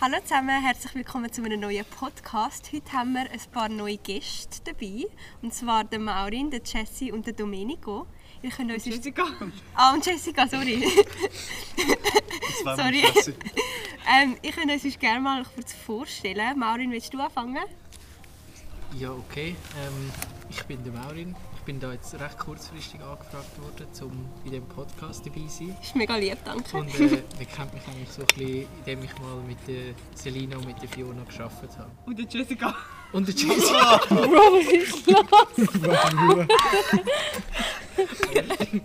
Hallo zusammen, herzlich willkommen zu einem neuen Podcast. Heute haben wir ein paar neue Gäste dabei. Und zwar der Maurin, der Jessie und der Domenico. Ihr könnt uns Jessica. Ah, und Jessica, sorry. Sorry. Jesse. ähm, ich könnte uns gerne mal kurz vorstellen. Maurin, willst du anfangen? Ja, okay. Ähm, ich bin der Maurin. Ich bin da jetzt recht kurzfristig angefragt worden, um bei dem Podcast dabei zu sein. Ist mega lieb, danke. Und äh, man kennt mich eigentlich so ein bisschen, indem ich mal mit der Selina und mit der Fiona gearbeitet habe. Und die Jessica. Und der Jesse.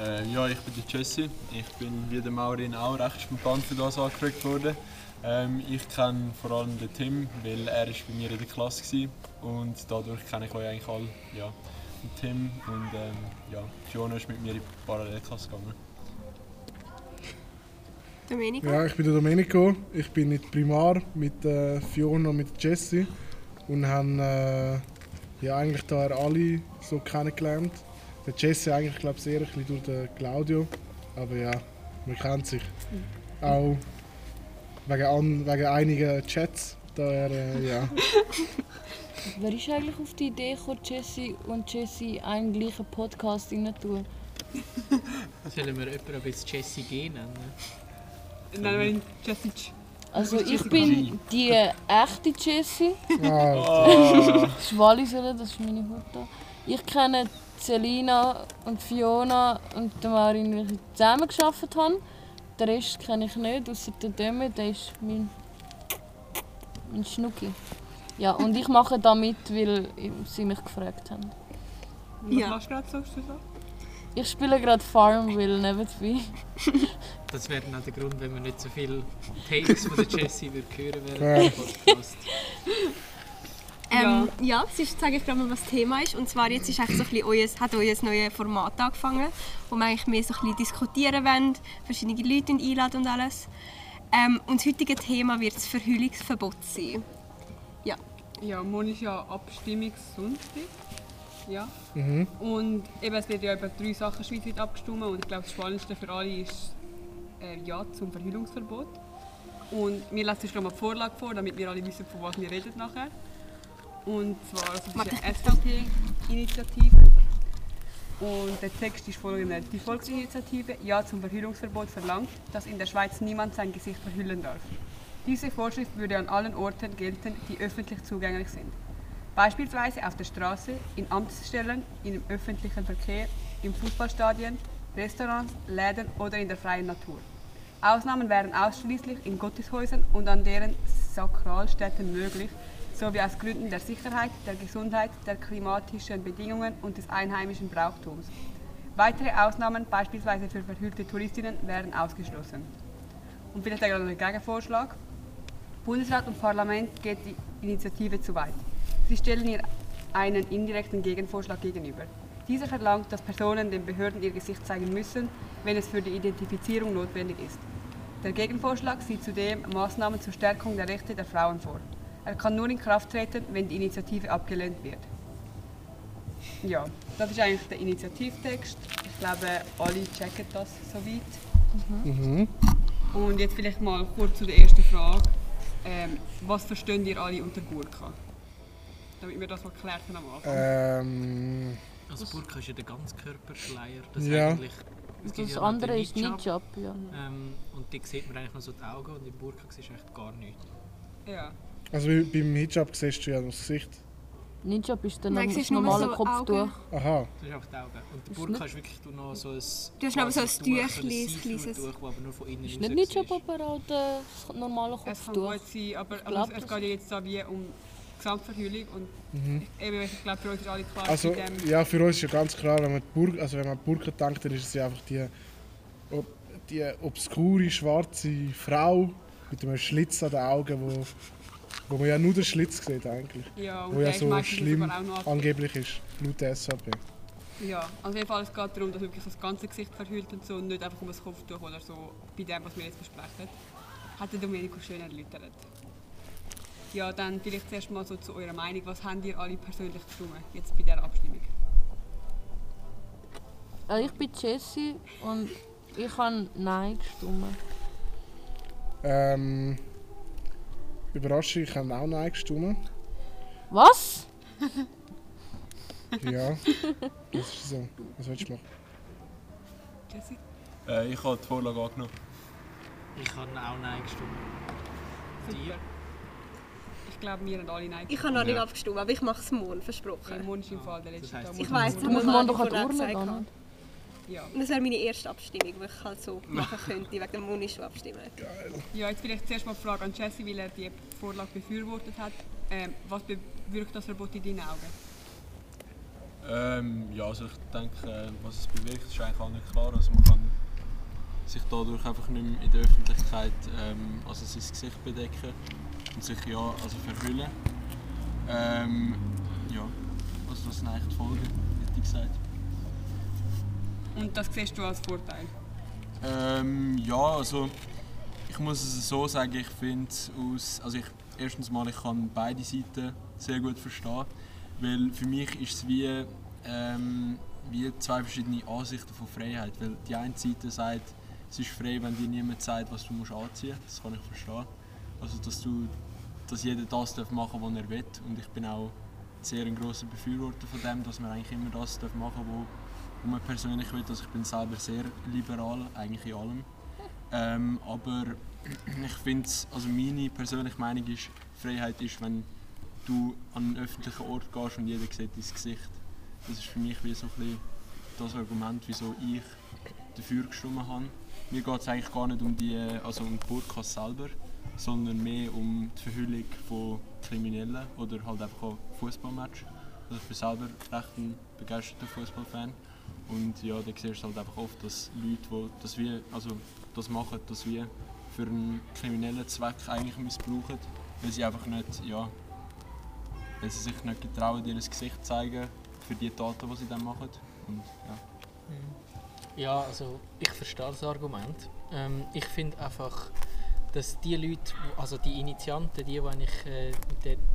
Äh, ja, ich bin der Jesse. Ich bin wie der Maurin auch recht spontan für das angefragt worden. Ähm, ich kenne vor allem den Tim, weil er ist bei mir in der Klasse war. Und dadurch kenne ich euch eigentlich alle. Ja, den Tim und ähm, ja, Fiona ist mit mir in die Parallelklasse gegangen. Domenico? Ja, ich bin der Domenico. Ich bin in der Primar mit äh, Fiona und mit Jessie und haben äh, ja, eigentlich da alle so kennengelernt. Der Jessie eigentlich glaube ich eher ein bisschen durch den Claudio, aber ja, man kennt sich. Auch wegen, an, wegen einigen Chats. Daher, äh, ja. Wer ist eigentlich auf die Idee gekommen, Jesse und Jesse einen gleichen Podcast rein tun? Sollen wir jemanden ein bisschen Jesse G nennen? Nein, wenn Jessica. Also ich bin die echte Jesse. Ah, Das ist Walliser, das ist meine Mutter. Ich kenne Selina und Fiona und Marin, die ich zusammen gearbeitet habe. Den Rest kenne ich nicht, außer den Döme, der ist mein, mein Schnucki. Ja, und ich mache da mit, weil sie mich gefragt haben. Was Ja. machst du gerade so? Ich spiele gerade Farmville nebenbei. Das wäre dann auch der Grund, wenn wir nicht so viele Takes von der Jessie würden hören Ja. Ähm, ja, sonst sage ich gerade mal, was das Thema ist. Und zwar jetzt ist eigentlich so ein bisschen euer, hat euer neues Format angefangen, wo wir eigentlich mehr so ein bisschen diskutieren wollen, verschiedene Leute einladen und alles. Ähm, und das heutige Thema wird das Verhüllungsverbot sein. Ja, morgen ist ja Abstimmungssonntag. Ja. mhm. Und eben, es wird ja über drei Sachen schweizweit abgestimmt und ich glaube, das Spannendste für alle ist äh, Ja zum Verhüllungsverbot. Und mir lässt schon mal die Vorlage vor, damit wir alle wissen, von was wir reden nachher. Und zwar, also, das ist eine SVP-Initiative. Und der Text ist folgender. Die Volksinitiative Ja zum Verhüllungsverbot verlangt, dass in der Schweiz niemand sein Gesicht verhüllen darf. Diese Vorschrift würde an allen Orten gelten, die öffentlich zugänglich sind. Beispielsweise auf der Straße, in Amtsstellen, im öffentlichen Verkehr, in Fußballstadien, Restaurants, Läden oder in der freien Natur. Ausnahmen wären ausschließlich in Gotteshäusern und an deren Sakralstätten möglich, sowie aus Gründen der Sicherheit, der Gesundheit, der klimatischen Bedingungen und des einheimischen Brauchtums. Weitere Ausnahmen, beispielsweise für verhüllte Touristinnen, wären ausgeschlossen. Und vielleicht ein Gegenvorschlag. Bundesrat und Parlament geht die Initiative zu weit. Sie stellen ihr einen indirekten Gegenvorschlag gegenüber. Dieser verlangt, dass Personen den Behörden ihr Gesicht zeigen müssen, wenn es für die Identifizierung notwendig ist. Der Gegenvorschlag sieht zudem Maßnahmen zur Stärkung der Rechte der Frauen vor. Er kann nur in Kraft treten, wenn die Initiative abgelehnt wird. Ja, das ist eigentlich der Initiativtext. Ich glaube, alle checken das soweit. Mhm. Und jetzt vielleicht mal kurz zu der ersten Frage. Ähm, was verstehen ihr alle unter Burka? Damit wir das mal geklärt haben am Anfang. Ähm, Also Burka ist ja der Ganzkörperschleier. Das Ja. eigentlich, es gibt Das ja andere ist Hijab, ja. Ähm, und da sieht man eigentlich noch so die Augen und im Burka siehst du echt gar nichts. Ja. Also bei- beim Hijab siehst du ja das Gesicht. Hijab ist der Nein, das normale so Kopftuch. Aha. Das ist einfach die Augen. Und der Ist Burka ist wirklich du noch so ein... Du hast noch so ein Tüchli, ein kleines. Tuch, das aber nur von innen Ist nicht Hijab, siehst. aber auch das normale Es kann Kopftuch. gut sein, aber glaub, also, es geht jetzt da wie um Gesamtverhüllung und Mhm. eben, ich glaube für uns ist alle klar, Also, ja, für uns ist ja ganz klar, wenn man die Burka, also wenn man an die Burka denkt, dann ist es ja einfach die, die obskure, schwarze Frau mit einem Schlitz an den Augen, wo, wo man ja nur den Schlitz sieht eigentlich. ja, und Wo ja so schlimm angeblich ist, laut der SAP. Ja, also auf jeden Fall es geht darum, dass wirklich das ganze Gesicht verhüllt und so und nicht einfach um das Kopftuch oder so bei dem, was wir jetzt besprechen. Hat der Domenico schön erläutert. Ja, dann vielleicht zuerst mal so zu eurer Meinung. Was habt ihr alle persönlich gestimmt, jetzt bei dieser Abstimmung? Also ich bin Jessie und ich habe Nein gestimmt. Ähm, Überraschung, ich habe auch Nein gestimmt. Was? Ja, das ist so. Was willst du machen? Jesse? Äh, ich habe die Vorlage angenommen. Ich habe auch Nein gestimmt. Super. Ich glaube, wir haben alle Nein Ich habe noch nicht Ja. abgestimmt, aber ich mache es morgen, Der versprochen. Mund ist im Fall der letzte Das Tag. Ich wir musst mal morgen doch an die Urne. Ja. Und das wäre meine erste Abstimmung, die ich halt so machen könnte, wegen dem Moni schon abstimmen. ja, jetzt vielleicht zuerst mal die Frage an Jesse, weil er die Vorlage befürwortet hat. Ähm, was bewirkt das Verbot in deinen Augen? Ähm, ja, also ich denke, äh, was es bewirkt, ist eigentlich auch nicht klar. Also man kann sich dadurch einfach nicht mehr in der Öffentlichkeit ähm, also sein Gesicht bedecken und sich ja also verhüllen. Ähm, ja, also das sind eigentlich die Folgen, hätte ich gesagt. Und das siehst du als Vorteil? Ähm, ja, also ich muss es so sagen, ich finde aus, also ich, erstens mal, ich kann beide Seiten sehr gut verstehen, weil für mich ist es wie, ähm, wie zwei verschiedene Ansichten von Freiheit, weil die eine Seite sagt, es ist frei, wenn dir niemand sagt, was du musst anziehen musst, das kann ich verstehen. Also dass, du, dass jeder das darf machen was er will und ich bin auch sehr ein grosser Befürworter von dem, dass man eigentlich immer das darf machen darf, wo man persönlich will. Also ich bin selber sehr liberal, eigentlich in allem. Ähm, aber ich finde, also meine persönliche Meinung ist, Freiheit ist, wenn du an einen öffentlichen Ort gehst und jeder sieht dein Gesicht. Das ist für mich wie so ein bisschen das Argument, wieso ich dafür gestimmt habe. Mir geht es eigentlich gar nicht um die, also um die Burkas selber, sondern mehr um die Verhüllung von Kriminellen oder halt einfach auch Fußballmatch. Also ich bin selber recht ein begeisterter Fußballfan und ja, da siehst du halt einfach oft, dass Leute, die das, wie, also das machen, das wie für einen kriminellen Zweck eigentlich missbrauchen, weil sie einfach nicht, ja, weil sie sich nicht getrauen, ihr Gesicht zu zeigen für die Taten, die sie dann machen. Und, ja. Ja, also ich verstehe das Argument. Ähm, ich finde einfach, dass die Leute, also die Initianten, die, die eigentlich äh,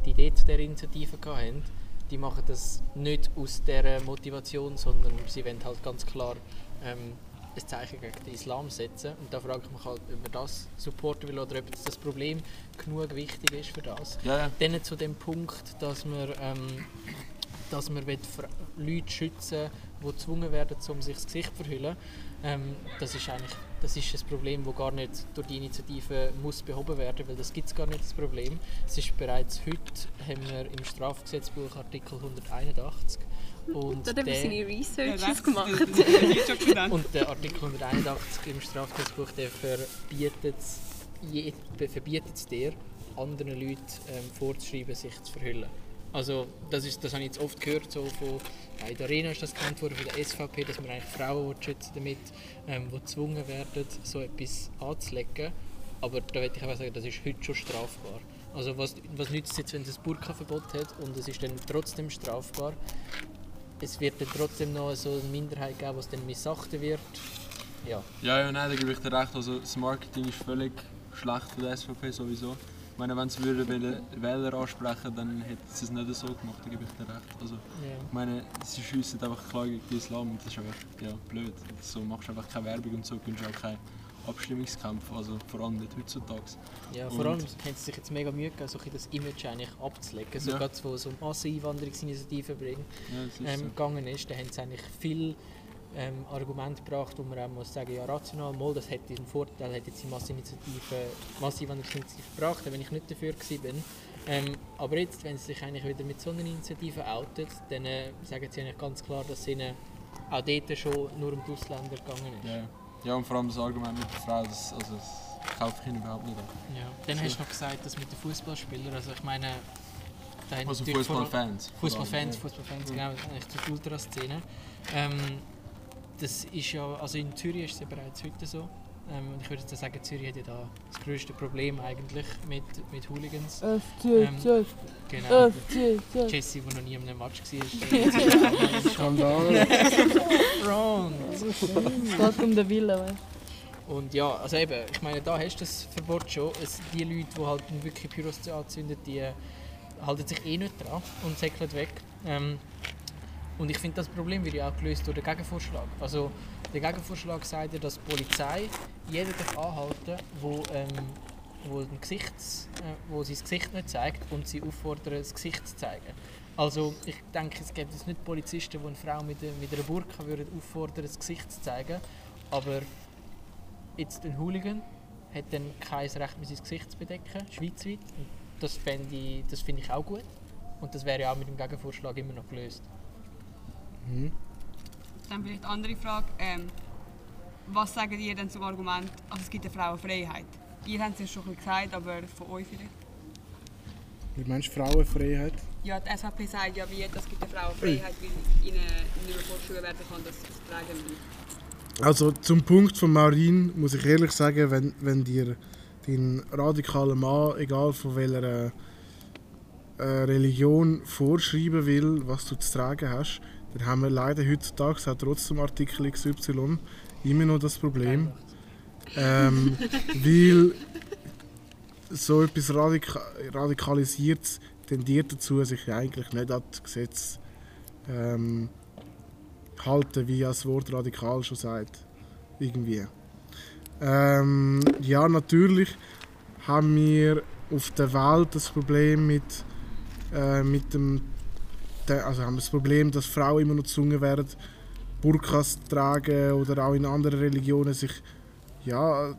die Idee zu dieser Initiative hatten, die machen das nicht aus dieser Motivation, sondern sie wollen halt ganz klar ähm, ein Zeichen gegen den Islam setzen. Und da frage ich mich halt, ob man das supporten will oder ob das Problem genug wichtig ist für das. Ja, ja. Dann zu dem Punkt, dass man, ähm, dass man will Leute schützen die gezwungen werden, um sich das Gesicht zu verhüllen. Ähm, das ist eigentlich das ist ein Problem, das gar nicht durch die Initiative muss behoben werden weil das gibt es gar nicht, das Problem. Es ist bereits heute, haben wir im Strafgesetzbuch Artikel 181 und Da hat er der- seine Researches gemacht. und der Artikel 181 im Strafgesetzbuch der verbietet, je, be- verbietet es dir, anderen Leuten ähm, vorzuschreiben, sich zu verhüllen. Also das, ist, das habe ich jetzt oft gehört, so von, in der Arena ist das genannt worden, von der SVP, dass man eigentlich Frauen schützen damit, ähm, die gezwungen werden, so etwas anzulegen. Aber da möchte ich einfach sagen, das ist heute schon strafbar. Also was, was nützt es jetzt, wenn es ein Burka-Verbot hat und es ist dann trotzdem strafbar? Es wird dann trotzdem noch so eine Minderheit geben, was dann missachten wird. Ja, Ja, ja, nein, da gebe ich dir recht. Also das Marketing ist völlig schlecht von der SVP sowieso. Meine, wenn sie würden Wähler ansprechen dann hätten sie es nicht so gemacht, da gebe ich dir recht. Also, ja. ich meine, sie schiessen einfach klar gegen den Islam und das ist einfach ja, blöd. So machst du einfach keine Werbung und so gewinnst du auch keinen Abstimmungskampf, also vor allem nicht heutzutage. Ja, vor Und- allem haben sie sich jetzt mega Mühe gegeben, so das Image eigentlich abzulegen. So Ja. gerade wo es um Masseneinwanderungsinitiativen bringen, Ja, ist ähm, so. gegangen ist, da haben sie eigentlich viel ähm, Argumente gebracht, wo man auch muss sagen, ja rational, mal, das hätte einen Vorteil, hat jetzt die Masseninitiative, Masseneinwanderungsinitiative gebracht, wenn ich nicht dafür gewesen bin. Ähm, aber jetzt, wenn sie sich eigentlich wieder mit so einer Initiative outet, dann äh, sagen sie eigentlich ganz klar, dass es ihnen auch dort schon nur um die Ausländer gegangen ist. Ja, ja. ja, und vor allem das Argument mit der Frau, das, also, das kaufe ich ihnen überhaupt nicht an. Ja. Dann hast du noch gesagt, dass mit den Fußballspielern, also ich meine, da haben Also Fußballfans. Fußballfans, Fußballfans, genau, eigentlich zur Ultraszene. Ähm, das ist ja, also in Zürich ist es ja bereits heute so. Ähm, und ich würde jetzt sagen, Zürich hat ja da das größte Problem eigentlich mit, mit Hooligans. FCZ, Genau. FCZ. Jesse, der noch nie in einem Match war, ist Skandal. Front. Es geht um den Willen, weißt Und ja, also eben, ich meine, da hast du das Verbot schon. Es, die Leute, die halt wirklich Pyros anzünden, die halten sich eh nicht dran und säckeln weg. Ähm, und ich finde, das Problem wird ja auch gelöst durch den Gegenvorschlag. Also der Gegenvorschlag sagt ja, dass die Polizei jeden darf anhalten, wo ähm, wo, ein Gesichts, äh, wo das Gesicht nicht zeigt und sie auffordern, das Gesicht zu zeigen. Also ich denke, es gibt nicht Polizisten, die eine Frau mit, einer- mit einer Burka würden auffordern, das Gesicht zu zeigen, aber jetzt ein Hooligan hat dann kein Recht mehr, sein Gesicht zu bedecken, schweizweit. Und das ich, das finde ich auch gut. Und das wäre ja auch mit dem Gegenvorschlag immer noch gelöst. Dann vielleicht eine andere Frage. Ähm, was sagt ihr denn zum Argument, also es gibt eine Frauenfreiheit? Ihr habt es ja schon gesagt, aber von euch vielleicht? Wie meinst du Frauenfreiheit? Ja, die SVP sagt ja, wie, es gibt eine Frauenfreiheit, weil ihnen nicht mehr vorgeschrieben werden kann, dass sie es tragen müssen. Also zum Punkt von Maureen muss ich ehrlich sagen, wenn, wenn dir dein radikaler Mann, egal von welcher äh, Religion, vorschreiben will, was du zu tragen hast, dann haben wir leider heutzutage auch trotzdem Artikel XY immer noch das Problem. Ähm, weil so etwas Radika Radikalisiertes tendiert dazu, sich eigentlich nicht an das Gesetz ähm, halten, wie das Wort radikal schon sagt. Irgendwie. Ähm, ja, natürlich haben wir auf der Welt das Problem mit, äh, mit dem. Also haben wir das Problem, dass Frauen immer noch gezwungen werden, Burkas zu tragen oder auch in anderen Religionen sich. Ja,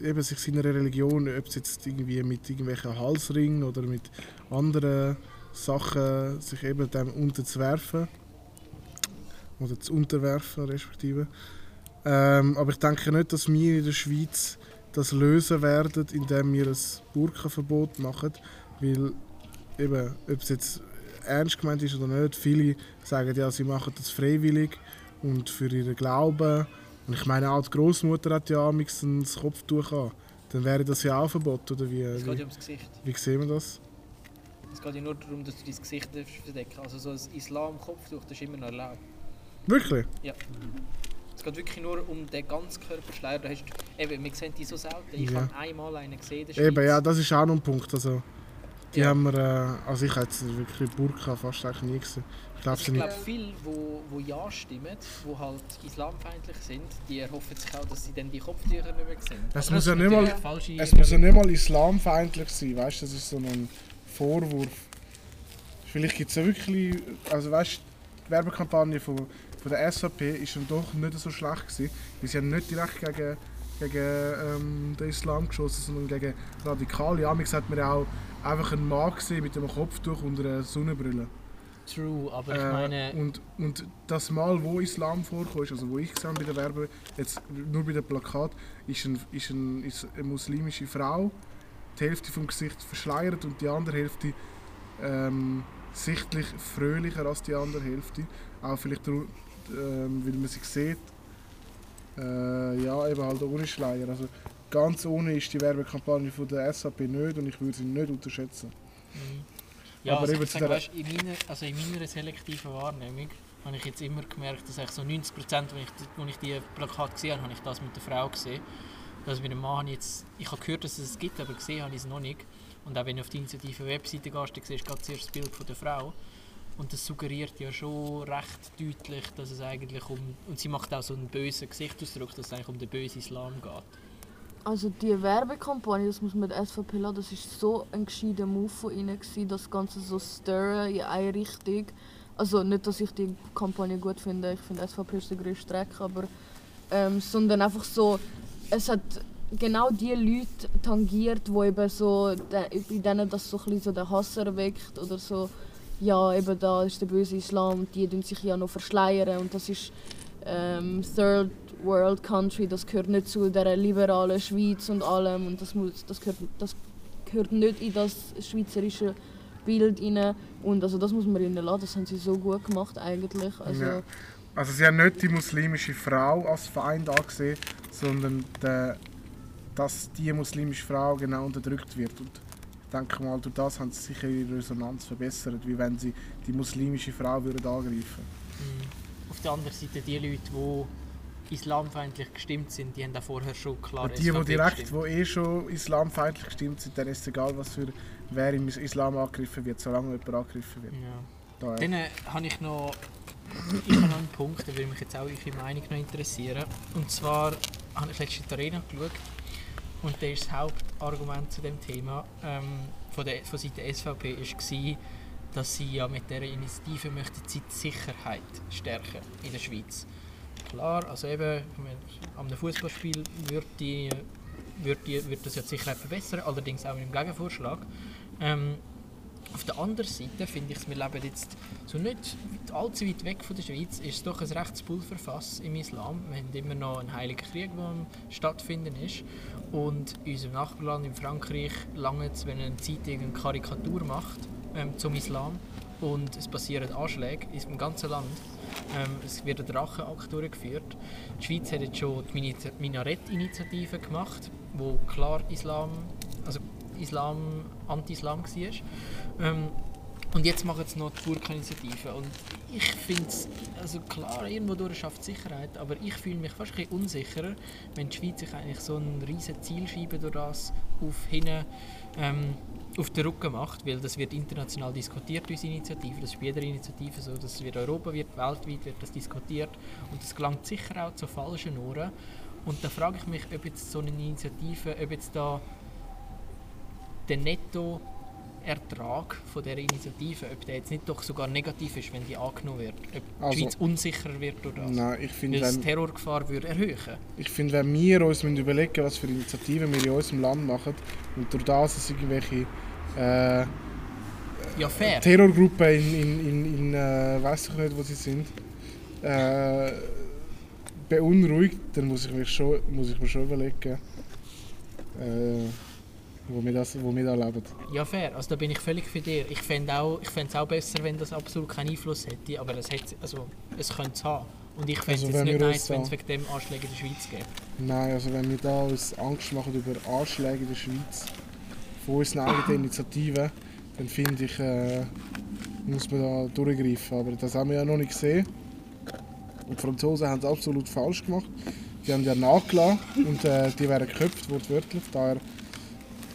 eben sich seiner Religion, ob es jetzt irgendwie mit irgendwelchen Halsringen oder mit anderen Sachen sich eben dem unterzuwerfen oder zu unterwerfen respektive. Ähm, aber ich denke nicht, dass wir in der Schweiz das lösen werden, indem wir ein Burkenverbot machen, weil eben, ob es jetzt ernst gemeint ist oder nicht, viele sagen ja, sie machen das freiwillig und für ihren Glauben. Und ich meine auch die Großmutter hat ja amigs ein Kopftuch an. Dann wäre das ja auch verboten, oder wie, Es geht ja ums Gesicht. wie sehen wir das? Es geht ja nur darum, dass du dein Gesicht verdecken Also so ein Islam-Kopftuch, das ist immer noch erlaubt. Wirklich? Ja. Es geht wirklich nur um den Ganzkörperschleier. Da hast du, eben, wir sehen die so selten. Ich Ja. habe einmal einen gesehen Eben, ja, das ist auch noch ein Punkt. Also, die Ja. haben wir, äh, also ich habe jetzt wirklich Burka fast eigentlich nie gesehen. Ich glaube, Ich sie nicht. glaube, viele, wo, wo ja stimmen, die halt islamfeindlich sind, die erhoffen sich auch, dass sie dann die Kopftücher nicht mehr sehen. Es muss ja nicht natürlich mal- Es muss ja nicht mal islamfeindlich sein, weißt du? Das ist so ein Vorwurf. Vielleicht gibt es ja wirklich, also weißt du, die Werbekampagne von, von der SVP ist dann doch nicht so schlecht gewesen, weil sie haben nicht direkt gegen, gegen ähm, den Islam geschossen, sondern gegen Radikale. Ja, man ja auch einfach einen Mann gesehen mit einem Kopftuch und einer Sonnenbrille. True, aber ich Äh, meine, und, und das Mal, wo Islam vorkommt, also wo ich gesehen bei der Werbe, jetzt nur bei dem Plakat, ist, ein, ist, ein, ist eine muslimische Frau, die Hälfte vom Gesicht verschleiert und die andere Hälfte ähm, sichtlich fröhlicher als die andere Hälfte. Auch vielleicht, ähm, weil man sie sieht. Äh, ja, eben halt ohne Schleier. Also ganz ohne ist die Werbekampagne von der SAP nicht und ich würde sie nicht unterschätzen. Mhm. Ja, Aber also eben ich sage, weißt, in, meiner, also in meiner selektiven Wahrnehmung habe ich jetzt immer gemerkt, dass eigentlich so 90 Prozent, als ich, als ich die Plakat gesehen habe, habe ich das mit der Frau gesehen. Das mit dem Mann habe ich jetzt, ich habe gehört, dass es es gibt, aber gesehen habe ich es noch nicht. Und auch wenn du auf die Initiative-Webseite gehst, dann siehst du gerade zuerst das Bild von der Frau. Und das suggeriert ja schon recht deutlich, dass es eigentlich um... Und sie macht auch so einen bösen Gesichtsausdruck, dass es eigentlich um den bösen Islam geht. Also die Werbekampagne, das muss man SVP lassen, das ist so ein gescheiter Move von ihnen gewesen, das Ganze so stirren in eine Richtung. Also nicht, dass ich die Kampagne gut finde, ich finde SVP ist der grösste Dreck, aber ähm, sondern einfach so, es hat genau die Leute tangiert, wo eben so, bei denen das so ein so den Hass erweckt oder so, ja eben da ist der böse Islam und die tun sich ja noch verschleiern und das ist ähm, Third World Country, das gehört nicht zu der liberalen Schweiz und allem und das, muss, das, gehört, das gehört nicht in das schweizerische Bild rein und also das muss man ihnen lassen, das haben sie so gut gemacht eigentlich. Also, Ja. Also sie haben nicht die muslimische Frau als Feind angesehen, sondern der, dass die muslimische Frau genau unterdrückt wird. Und ich denke mal, durch das haben sie sicher ihre Resonanz verbessert, wie wenn sie die muslimische Frau würden angreifen Mhm. Auf der anderen Seite die Leute, die islamfeindlich gestimmt sind, die haben auch vorher schon klar Und die, die SVP direkt, gestimmt. die eh schon islamfeindlich gestimmt sind, dann ist es egal, was für wer im Islam angegriffen wird, solange jemand angegriffen wird. Ja. Daher. Dann äh, habe ich noch, ich habe noch einen Punkt, da würde mich jetzt auch eure Meinung noch interessieren. Und zwar habe ich letztens die Arena geschaut und da ist das Haupt, Hauptargument zu dem Thema ähm, von der von Seite SVP war, dass sie ja mit dieser Initiative möchte die Sicherheit stärken in der Schweiz. Klar, also eben einem Fußballspiel wird, wird, wird das ja die Sicherheit verbessern, allerdings auch mit dem Gegenvorschlag. Ähm, auf der anderen Seite finde ich, wir leben jetzt so nicht allzu weit weg von der Schweiz, ist doch ein rechtes Pulverfass im Islam. Wir haben immer noch einen heiligen Krieg, der am stattfinden ist. Und in unserem Nachbarland in Frankreich lange es, wenn eine Zeitung eine Karikatur macht ähm, zum Islam und es passieren Anschläge im ganzen Land. Ähm, es wird ein Drachenakt durchgeführt. Die Schweiz hat jetzt schon die Minarett-Initiative gemacht, wo klar Islam, also Islam, Anti-Islam war. Ähm, und jetzt machen sie noch die Burka-Initiative. Und ich finde es, also klar, irgendwo durch schafft Sicherheit, aber ich fühle mich fast ein bisschen unsicherer, wenn die Schweiz sich eigentlich so ein riesen Zielscheibe durch das auf hinten ähm, auf den Rücken macht, weil das wird international diskutiert, unsere Initiative, das ist bei jeder Initiative so, das wird Europa, wird weltweit wird das diskutiert und das gelangt sicher auch zu falschen Ohren. Und da frage ich mich, ob jetzt so eine Initiative, ob jetzt da der Nettoertrag von dieser Initiative, ob der jetzt nicht doch sogar negativ ist, wenn die angenommen wird, ob die Also- Schweiz unsicherer wird durch das. Nein, ich weil finde, es die wenn, Terrorgefahr würde erhöhen. ich finde, wenn wir uns müssen überlegen was für Initiativen wir in unserem Land machen und durch das es irgendwelche äh, Ja, fair. Terrorgruppen in, in, in, in äh, weiß ich nicht, wo sie sind, äh, beunruhigt, dann muss ich, mich schon, muss ich mir schon überlegen, äh, wo, wir das, wo wir da leben. Ja, fair. Also da bin ich völlig für dir. Ich fände auch, ich fänd's auch besser, wenn das absolut keinen Einfluss hätte, aber es, also, es könnte es haben. Und ich fände Also es nicht nice, wenn es wegen dem Anschläge in der Schweiz gibt. Nein, also wenn wir da uns Angst machen über Anschläge in der Schweiz von unseren eigenen Initiativen, dann finde ich, äh, muss man da durchgreifen. Aber das haben wir ja noch nicht gesehen. Und die Franzosen haben es absolut falsch gemacht. Die haben ja nachgelassen und äh, die werden geköpft, wortwörtlich. Daher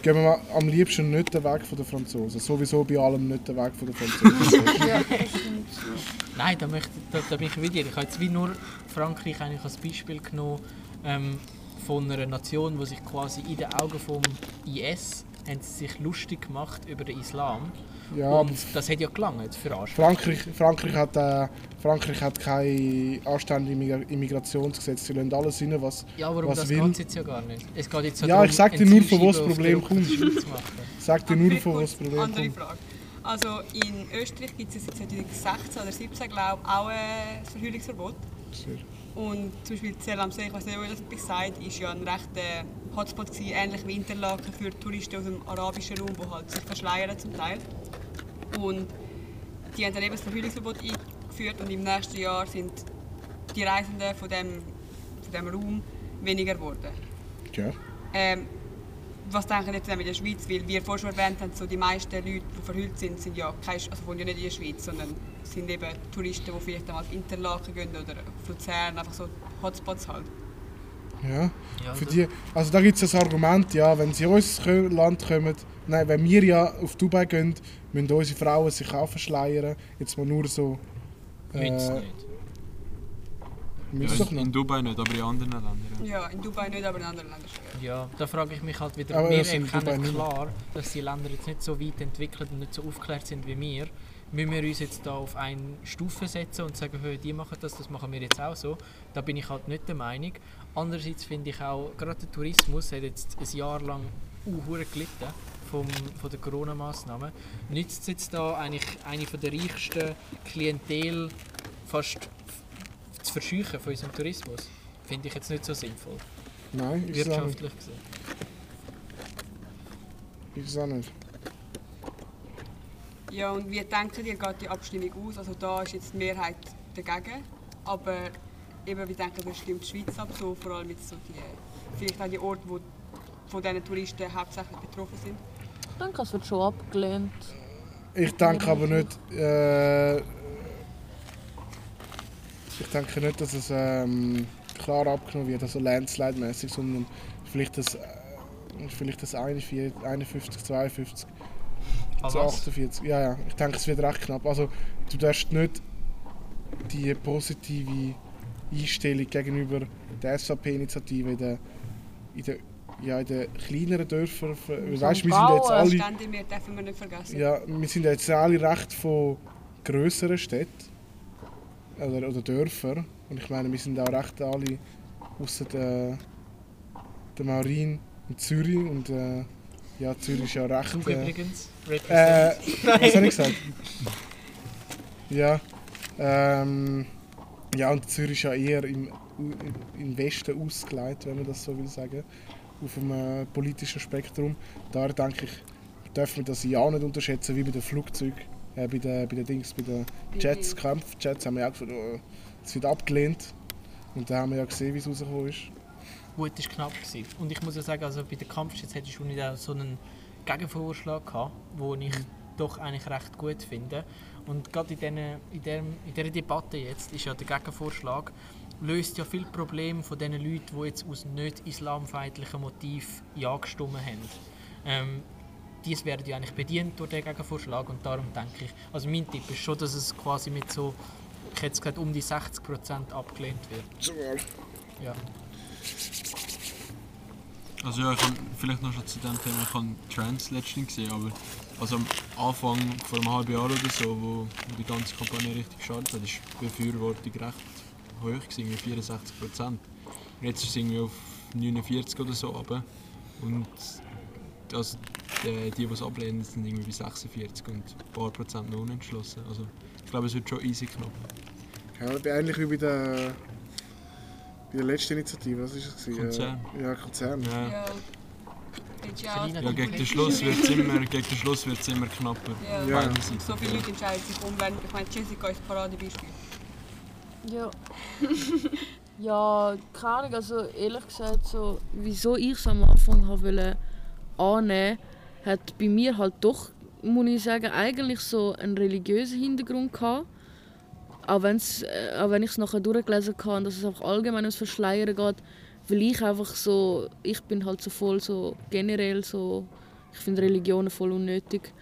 gehen wir mal am liebsten nicht den Weg von den Franzosen. Sowieso bei allem nicht den Weg von den Franzosen. Nein, da, möchte, da, da bin ich mit dir. Ich habe jetzt wie nur Frankreich eigentlich als Beispiel genommen ähm, von einer Nation, die sich quasi in den Augen vom IS haben sie sich lustig gemacht über den Islam. Ja, Und das hat ja gelangt für Anschläge. Frankreich, Frankreich, hat, äh, Frankreich hat kein anständiges Immigra- Immigrationsgesetz. Sie lassen alles rein, was... Ja, aber um was das will- geht es jetzt ja gar nicht. Es geht jetzt Ja, darum, ich sag dir nur, von wo das Problem zu machen. Sagt dir nur, von wo das Problem andere kommt. Frage. Also in Österreich gibt es seit 2016 oder 2017 glaube ich auch ein Verhüllungsverbot. Und zum Beispiel Zell am See, ich weiß nicht, ob ihr das etwas sagt, ist ja ein rechter Hotspot gewesen, ähnlich wie Interlaken für Touristen aus dem arabischen Raum, die halt sich verschleiern zum Teil. Und die haben dann eben das Verhüllungsverbot eingeführt und im nächsten Jahr sind die Reisenden von dem, von dem Raum weniger geworden. Ja. Ähm, was denken jetzt mit der Schweiz? Weil wir vorhin schon erwähnt haben, so die meisten Leute, die verhüllt sind, sind ja keine, also wohnen ja nicht in der Schweiz, sondern sind eben Touristen, die vielleicht einmal auf Interlaken gehen oder auf Luzern, einfach so Hotspots halt. Ja. Ja, Für das- die, also da gibt es das Argument, ja, wenn sie in unser Land kommen, nein, wenn wir ja auf Dubai gehen, müssen unsere Frauen sich auch verschleiern. Jetzt mal nur so. Müssen sie Äh, nicht. müssen Ja, doch in, in Dubai nicht, aber in anderen Ländern. Ja. Ja, in Dubai nicht, aber in anderen Ländern schon. Ja, da frage ich mich halt wieder. Aber wir Dubai erkennen nicht. klar, dass die Länder jetzt nicht so weit entwickelt und nicht so aufgeklärt sind wie wir. Müssen wir uns jetzt da auf eine Stufe setzen und sagen, hey, die machen das, das machen wir jetzt auch so. Da bin ich halt nicht der Meinung. Andererseits finde ich auch, gerade der Tourismus hat jetzt ein Jahr lang uh, gelitten vom, von den Corona-Massnahmen. Nützt es jetzt da eigentlich eine von der reichsten Klientel fast zu verscheuchen von unserem Tourismus? Finde ich jetzt nicht so sinnvoll, Nein, nicht. wirtschaftlich gesehen. Es auch nicht. Ja, und wie denkt ihr, geht die Abstimmung aus? Also da ist jetzt die Mehrheit dagegen, aber eben, wie denkt ihr, stimmt die Schweiz ab? So, vor allem jetzt so die, vielleicht auch die Orte, wo von diesen Touristen hauptsächlich betroffen sind. Ich denke, es wird schon abgelehnt. Ich denke aber nicht. Äh, ich denke nicht, dass es ähm, klar abgenommen wird, also landslide-mäßig, sondern vielleicht das, äh, vielleicht das 41, 51, 52 zu 48. Ja, ja. Ich denke, es wird recht knapp. Also, du darfst nicht die positive Einstellung gegenüber der SVP-Initiative in der, in der ja, in den kleineren Dörfern, weißt, wir sind jetzt alle, Stände wir dürfen wir nicht vergessen. ja, wir sind jetzt alle recht von grösseren Städten oder, oder Dörfern und ich meine, wir sind auch recht alle außer der, der Maurin in Zürich und äh, ja, Zürich ist ja recht... Du Äh, übrigens. äh, was habe ich gesagt? Ja, ähm, ja, und Zürich ist ja eher im, im Westen ausgelegt, wenn man das so will sagen, auf dem äh, politischen Spektrum. Da denke ich, dürfen wir das ja nicht unterschätzen, wie bei den Flugzeugen, äh, bei den, bei den Dings, bei den Jets, Kampfjets, haben wir auch gefunden, oh, es wird abgelehnt. Und da haben wir ja gesehen, wie es rausgekommen ist. Gut, es war knapp. Gewesen. Und ich muss ja sagen, also bei den Kampfjets hätte ich schon nicht so einen Gegenvorschlag gehabt, den ich doch eigentlich recht gut finde. Und gerade in, diesen, in, dem, in dieser Debatte jetzt ist ja der Gegenvorschlag, löst ja viele Probleme von den Leuten, die jetzt aus nicht islamfeindlichen Motiv Ja gestimmt haben. Ähm, dies werden ja eigentlich bedient durch den Gegenvorschlag und darum denke ich, also mein Tipp ist schon, dass es quasi mit so, ich hätte es gesagt, um die 60% abgelehnt wird. Ja. Also ja, ich habe vielleicht noch schon zu dem Thema, ich habe Trans letztens gesehen, aber also am Anfang, vor einem halben Jahr oder so, wo die ganze Kampagne richtig gestartet hat, ist die Befürwortung recht hoch, gewesen, irgendwie 64 Prozent. Jetzt ist es irgendwie auf 49 oder so runter. Und also die, die, es ablehnen, sind irgendwie bei 46 und ein paar Prozent noch unentschlossen. Also ich glaube, es wird schon easy knapp. Ja, ähnlich wie bei der, bei der letzten Initiative, was ist es? gewesen? Konzern. Ja, Konzern. Ja. Ja. Ja gegen den Schluss wird es immer, gegen den Schluss wird's immer knapper. Ja. Ja. So viele Leute entscheiden sich um, wenn, ich meine, Jessica ist das Paradebeispiel. Ja. ja, keine Ahnung, also ehrlich gesagt, so, wieso ich es am Anfang habe wollte annehmen, hat bei mir halt doch, muss ich sagen, eigentlich so einen religiösen Hintergrund gehabt. Auch, wenn's, äh, auch wenn ich es nachher durchgelesen habe, dass es einfach allgemein ums Verschleiern geht, weil ich einfach so, ich bin halt so voll so generell so, ich finde Religionen voll unnötig.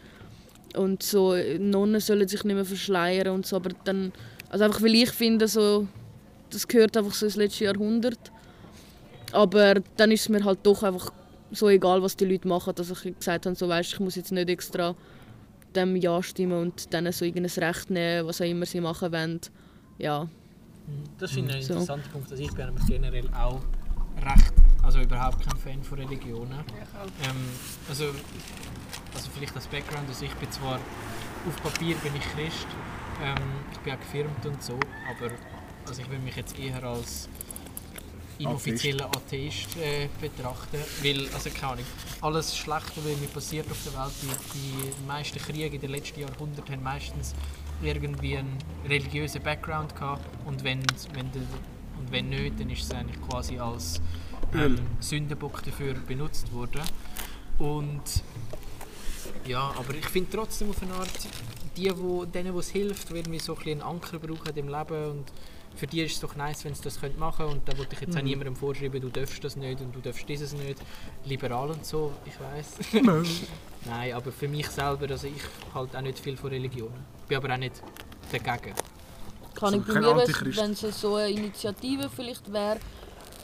Und so, Nonnen sollen sich nicht mehr verschleiern und so, aber dann also einfach weil ich finde, so, das gehört einfach so ins letzte Jahrhundert. Aber dann ist es mir halt doch einfach so egal, was die Leute machen, dass ich gesagt habe, so, weißt, ich muss jetzt nicht extra dem Ja stimmen und denen so irgendein Recht nehmen, was auch immer sie machen wollen. Ja, Das finde ich ein So. interessanter Punkt. Also ich bin nämlich generell auch recht, also überhaupt kein Fan von Religionen. Ähm, also, also vielleicht als Background, also ich bin zwar auf Papier bin ich Christ, ähm, ich bin auch gefirmt und so, aber also ich will mich jetzt eher als inoffizieller Atheist äh, betrachten, weil, also keine Ahnung, alles Schlechte, was mir passiert auf der Welt, die, die meisten Kriege in den letzten Jahrhunderten haben meistens irgendwie einen religiösen Background gehabt. Und wenn, wenn der, und wenn nicht, dann ist es eigentlich quasi als ähm, Sündenbock dafür benutzt worden. Und ja, aber ich finde trotzdem auf eine Art, die, wo, denen, wo es hilft, die irgendwie so ein bisschen einen Anker brauchen im Leben und für die ist es doch nice, wenn sie das können machen können und da wollte ich jetzt auch niemandem vorschreiben, du darfst das nicht und du darfst dieses nicht. Liberal und so, ich weiß. Nein, aber für mich selber, also ich halte auch nicht viel von Religionen. Bin aber auch nicht dagegen. kann So ich bei kein mir, wenn es so eine Initiative vielleicht wäre,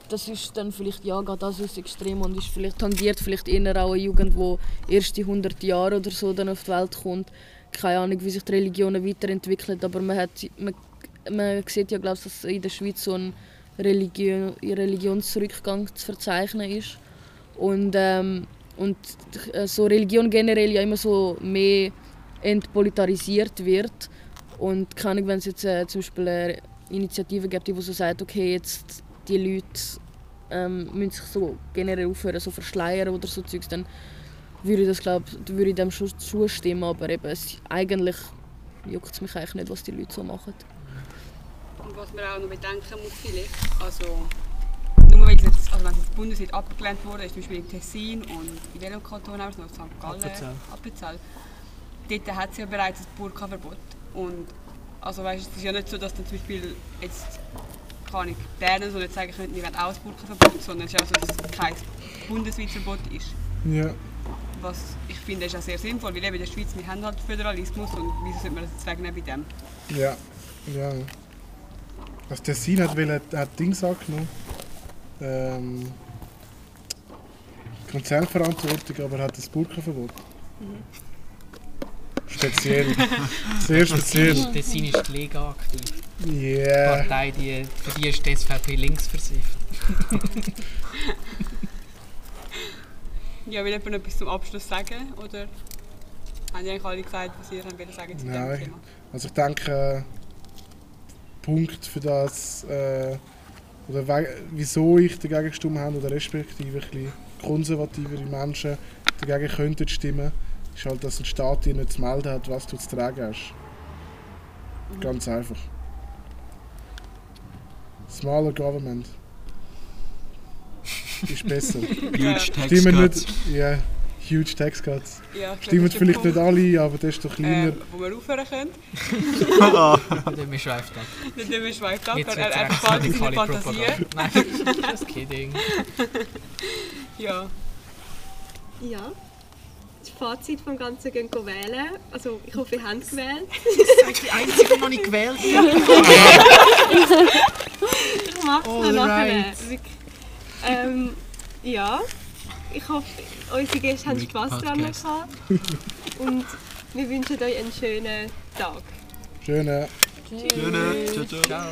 das ist dann vielleicht, ja, geht das ins Extrem und ist vielleicht tangiert vielleicht eher auch eine Jugend, die erst die 100 Jahre oder so dann auf die Welt kommt. Keine Ahnung, wie sich die Religionen weiterentwickeln, aber man, hat, man, man sieht ja, glaube ich, dass in der Schweiz so ein Religion, Religionsrückgang zu verzeichnen ist. Und, ähm, und äh, so Religion generell ja immer so mehr entpolitarisiert wird. Und keine Ahnung, wenn es jetzt äh, zum Beispiel eine Initiative gibt, die so sagt, okay, jetzt die Leute ähm, müssen sich so generell aufhören, so verschleiern oder so Zeugs, dann würde ich das glaub, würde ich dem schon zustimmen, aber eben, es, eigentlich juckt es mich eigentlich nicht, was die Leute so machen. Und was man auch noch bedenken muss, vielleicht, also nur weil es jetzt, also wenn es jetzt bundesweit abgelehnt wurde, ist zum Beispiel in Tessin und in welchem Kanton auch noch, St. Gallen, Appenzell. Appenzell, dort hat es ja bereits ein Burka-Verbot. Und also weißt, es ist ja nicht so, dass dann zum Beispiel jetzt ich Bern so nicht sagen können, wir wollen auch ein Burka-Verbot, sondern es ist auch so, dass es kein bundesweites Verbot ist. Ja. Was ich finde, ist auch sehr sinnvoll, weil eben in der Schweiz, wir haben halt Föderalismus und wieso sollte man das jetzt wegnehmen bei dem? Ja. ja. Was Tessin hat, will, hat, hat Dings angenommen. Ähm, Konzernverantwortung, aber hat das Burkenverbot. Speziell. Sehr speziell. Tessin ist die Liga aktiv. Die Yeah. Partei, die, für die ist die SVP links versifft. Ja, will jemand noch etwas zum Abschluss sagen? Oder haben die eigentlich alle gesagt, was ihr haben wollt sagen zu diesem Nein. Thema? Also ich denke, äh, Punkt für das, äh, oder we- wieso ich dagegen gestimmt habe, oder respektive ein bisschen konservativere Menschen dagegen könnten stimmen, ist halt, dass der Staat dir nicht zu melden hat, was du zu tragen hast. Ganz einfach. Smaller Government. Ist besser. Ja, Huge Tax Stimmen nicht. Ja, huge Tax Cuts. ja, Stimmen das ist vielleicht nicht alle, aber desto kleiner. Äh, wo wir aufhören können. Dann wir schweift ab. Nicht immer schweift ab, Jetzt er, wird er es verfällt in seine radikale Fantasien. Propaganda. Nein, just kidding. Ja. Ja. Das Fazit vom Ganzen gehen wählen. Also ich hoffe, ihr habt gewählt. Das ist die einzige, die noch nicht gewählt hat. Ich mache es dann nachher. Ähm, ja. Ich hoffe, unsere Gäste haben Spass dran Podcast. gehabt. Und wir wünschen euch einen schönen Tag. Schöne. Schöne. Ciao, ciao. Ciao.